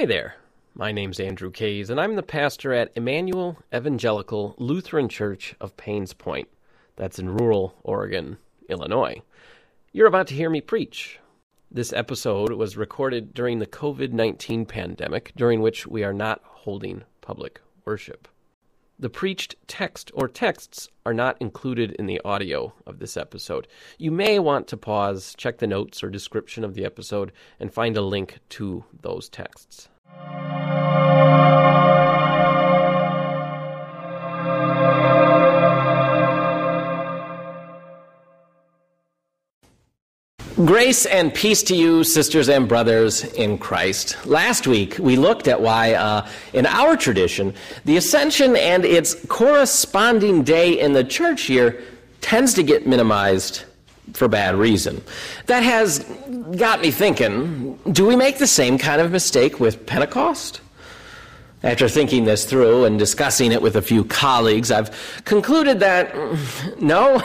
Hi there. My name's Andrew Kays, and I'm the pastor at Emmanuel Evangelical Lutheran Church of Paynes Point. That's in rural Oregon, Illinois. You're about to hear me preach. This episode was recorded during the COVID 19 pandemic, during which we are not holding public worship. The preached text or texts are not included in the audio of this episode. You may want to pause, check the notes or description of the episode, and find a link to those texts. Grace and peace to you, sisters and brothers in Christ. Last week, we looked at why, uh, in our tradition, the Ascension and its corresponding day in the church year tends to get minimized for bad reason. That has got me thinking do we make the same kind of mistake with Pentecost? After thinking this through and discussing it with a few colleagues, I've concluded that no,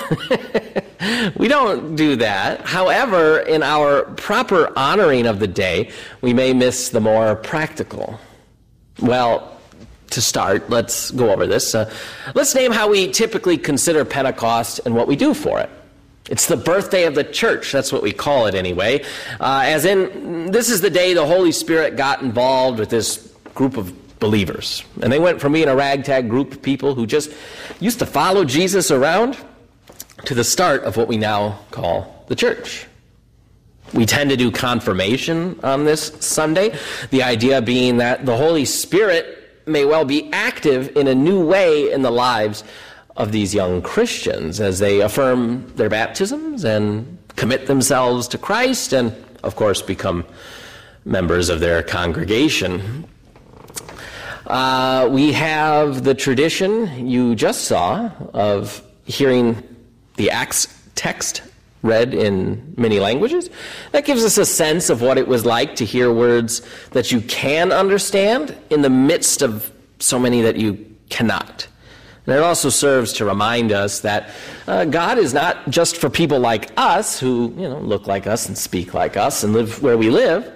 we don't do that. However, in our proper honoring of the day, we may miss the more practical. Well, to start, let's go over this. Uh, let's name how we typically consider Pentecost and what we do for it. It's the birthday of the church. That's what we call it anyway. Uh, as in, this is the day the Holy Spirit got involved with this group of believers. And they went from being a ragtag group of people who just used to follow Jesus around to the start of what we now call the church. We tend to do confirmation on this Sunday, the idea being that the Holy Spirit may well be active in a new way in the lives of these young Christians as they affirm their baptisms and commit themselves to Christ and, of course, become members of their congregation. Uh, we have the tradition you just saw of hearing the Acts text read in many languages. That gives us a sense of what it was like to hear words that you can understand in the midst of so many that you cannot. And it also serves to remind us that uh, God is not just for people like us who, you know, look like us and speak like us and live where we live.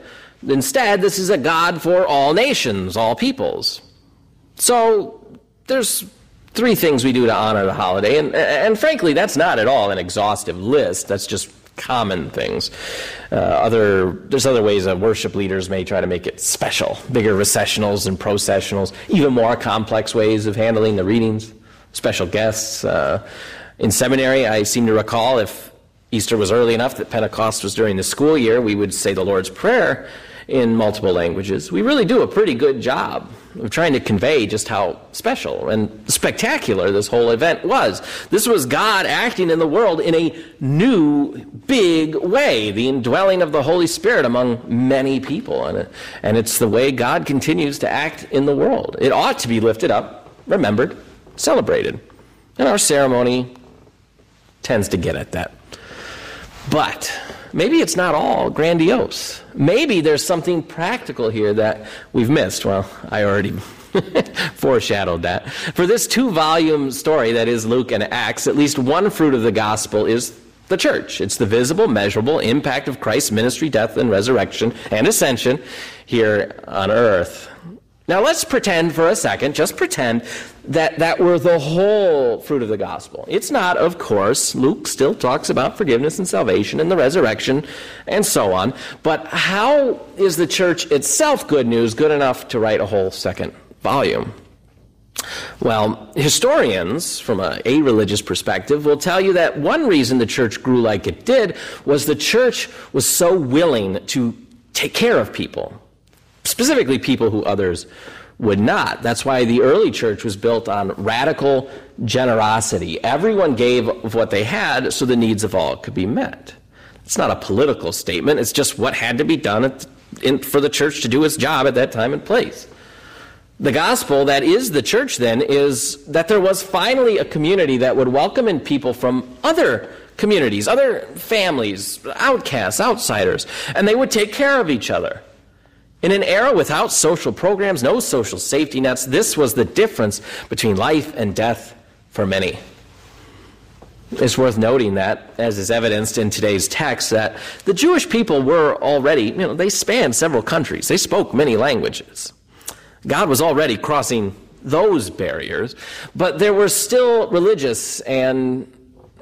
Instead, this is a God for all nations, all peoples. So there's three things we do to honor the holiday, and, and frankly, that's not at all an exhaustive list. That's just common things. Uh, other there's other ways that worship leaders may try to make it special, bigger recessionals and processionals, even more complex ways of handling the readings, special guests. Uh, in seminary, I seem to recall if Easter was early enough that Pentecost was during the school year, we would say the Lord's Prayer in multiple languages. We really do a pretty good job of trying to convey just how special and spectacular this whole event was. This was God acting in the world in a new, big way, the indwelling of the Holy Spirit among many people. And, and it's the way God continues to act in the world. It ought to be lifted up, remembered, celebrated. And our ceremony tends to get at that. But maybe it's not all grandiose. Maybe there's something practical here that we've missed. Well, I already foreshadowed that. For this two volume story that is Luke and Acts, at least one fruit of the gospel is the church. It's the visible, measurable impact of Christ's ministry, death, and resurrection and ascension here on earth. Now let's pretend for a second, just pretend that that were the whole fruit of the gospel. It's not, of course. Luke still talks about forgiveness and salvation and the resurrection and so on. But how is the church itself good news good enough to write a whole second volume? Well, historians, from a, a religious perspective, will tell you that one reason the church grew like it did was the church was so willing to take care of people specifically people who others would not. That's why the early church was built on radical generosity. Everyone gave of what they had so the needs of all could be met. It's not a political statement, it's just what had to be done in, for the church to do its job at that time and place. The gospel that is the church then is that there was finally a community that would welcome in people from other communities, other families, outcasts, outsiders, and they would take care of each other. In an era without social programs, no social safety nets, this was the difference between life and death for many. It's worth noting that, as is evidenced in today's text, that the Jewish people were already, you know, they spanned several countries. They spoke many languages. God was already crossing those barriers, but there were still religious and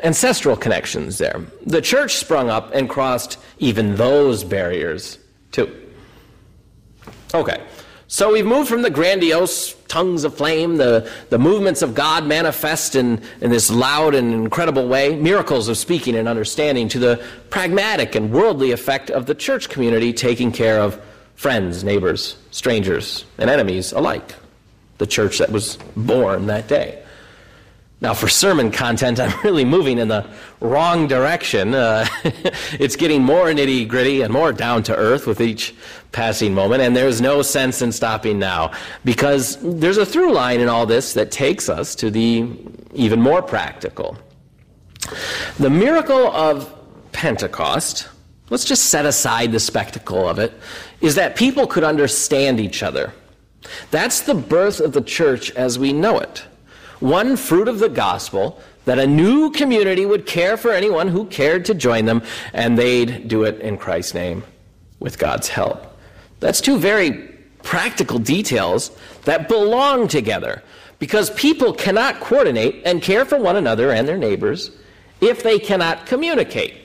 ancestral connections there. The church sprung up and crossed even those barriers too. Okay. So we've moved from the grandiose tongues of flame, the, the movements of God manifest in, in this loud and incredible way, miracles of speaking and understanding, to the pragmatic and worldly effect of the church community taking care of friends, neighbors, strangers, and enemies alike. The church that was born that day. Now, for sermon content, I'm really moving in the wrong direction. Uh, it's getting more nitty gritty and more down to earth with each passing moment, and there's no sense in stopping now because there's a through line in all this that takes us to the even more practical. The miracle of Pentecost, let's just set aside the spectacle of it, is that people could understand each other. That's the birth of the church as we know it one fruit of the gospel that a new community would care for anyone who cared to join them, and they'd do it in Christ's name with God's help. That's two very practical details that belong together because people cannot coordinate and care for one another and their neighbors if they cannot communicate.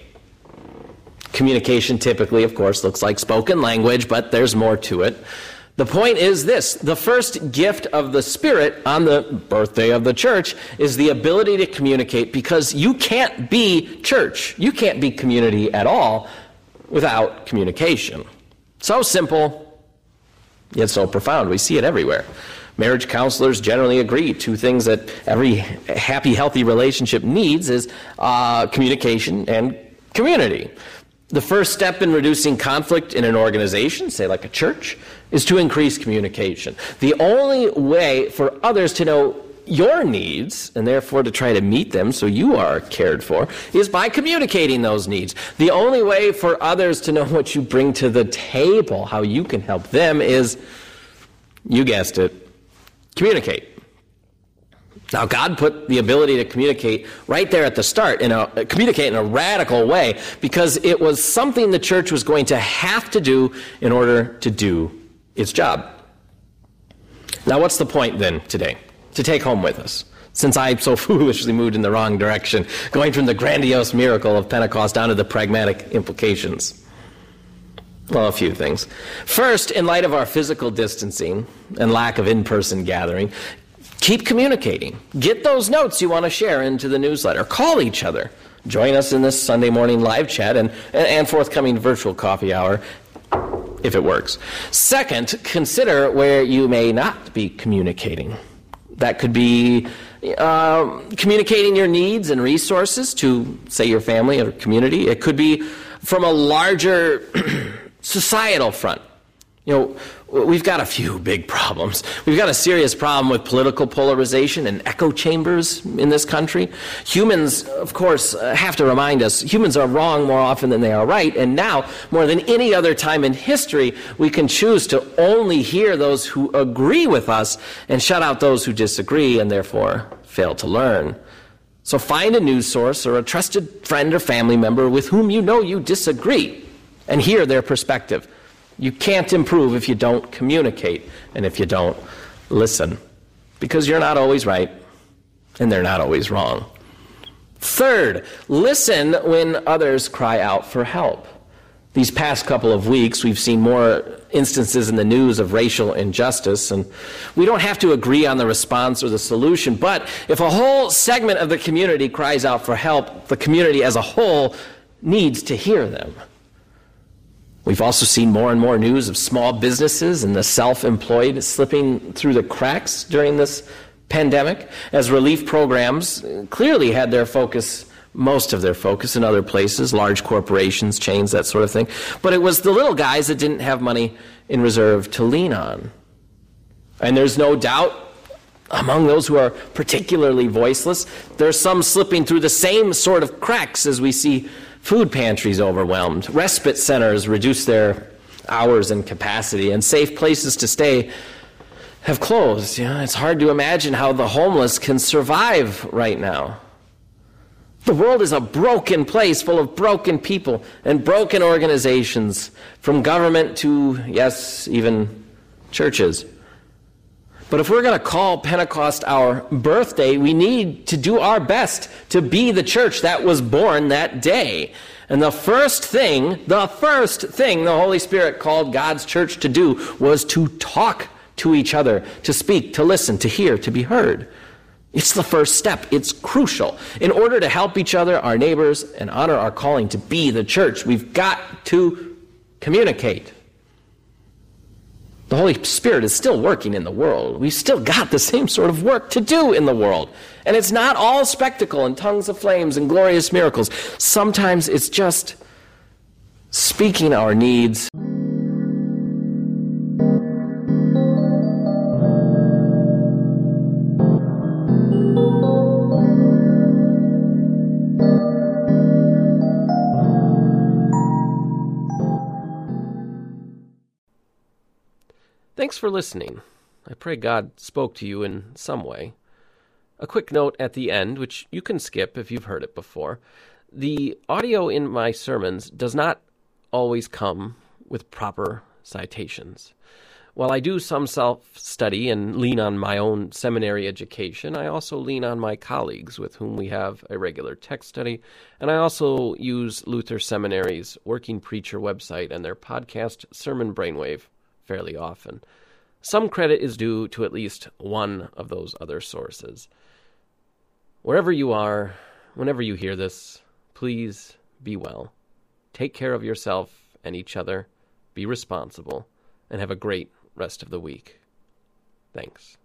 Communication typically, of course, looks like spoken language, but there's more to it. The point is this the first gift of the Spirit on the birthday of the church is the ability to communicate because you can't be church. You can't be community at all without communication. So simple, yet so profound. We see it everywhere. Marriage counselors generally agree two things that every happy, healthy relationship needs is uh, communication and community. The first step in reducing conflict in an organization, say like a church, is to increase communication. The only way for others to know your needs and therefore to try to meet them so you are cared for is by communicating those needs. The only way for others to know what you bring to the table, how you can help them, is you guessed it, communicate. Now, God put the ability to communicate right there at the start, in a, communicate in a radical way, because it was something the church was going to have to do in order to do its job. Now, what's the point then today to take home with us? Since I so foolishly moved in the wrong direction, going from the grandiose miracle of Pentecost down to the pragmatic implications. Well, a few things. First, in light of our physical distancing and lack of in person gathering, keep communicating. Get those notes you want to share into the newsletter. Call each other. Join us in this Sunday morning live chat and, and forthcoming virtual coffee hour if it works. Second, consider where you may not be communicating. That could be uh, communicating your needs and resources to, say, your family or community. It could be from a larger societal front. You know, we've got a few big problems. We've got a serious problem with political polarization and echo chambers in this country. Humans, of course, uh, have to remind us humans are wrong more often than they are right. And now, more than any other time in history, we can choose to only hear those who agree with us and shut out those who disagree and therefore fail to learn. So find a news source or a trusted friend or family member with whom you know you disagree and hear their perspective. You can't improve if you don't communicate and if you don't listen. Because you're not always right and they're not always wrong. Third, listen when others cry out for help. These past couple of weeks, we've seen more instances in the news of racial injustice, and we don't have to agree on the response or the solution, but if a whole segment of the community cries out for help, the community as a whole needs to hear them. We've also seen more and more news of small businesses and the self employed slipping through the cracks during this pandemic, as relief programs clearly had their focus, most of their focus, in other places, large corporations, chains, that sort of thing. But it was the little guys that didn't have money in reserve to lean on. And there's no doubt among those who are particularly voiceless, there's some slipping through the same sort of cracks as we see Food pantries overwhelmed. Respite centers reduce their hours and capacity, and safe places to stay have closed. You know, it's hard to imagine how the homeless can survive right now. The world is a broken place full of broken people and broken organizations, from government to, yes, even churches. But if we're going to call Pentecost our birthday, we need to do our best to be the church that was born that day. And the first thing, the first thing the Holy Spirit called God's church to do was to talk to each other, to speak, to listen, to hear, to be heard. It's the first step. It's crucial. In order to help each other, our neighbors, and honor our calling to be the church, we've got to communicate. The Holy Spirit is still working in the world. We've still got the same sort of work to do in the world. And it's not all spectacle and tongues of flames and glorious miracles. Sometimes it's just speaking our needs. For listening. I pray God spoke to you in some way. A quick note at the end, which you can skip if you've heard it before. The audio in my sermons does not always come with proper citations. While I do some self study and lean on my own seminary education, I also lean on my colleagues with whom we have a regular text study, and I also use Luther Seminary's Working Preacher website and their podcast Sermon Brainwave fairly often. Some credit is due to at least one of those other sources. Wherever you are, whenever you hear this, please be well. Take care of yourself and each other. Be responsible, and have a great rest of the week. Thanks.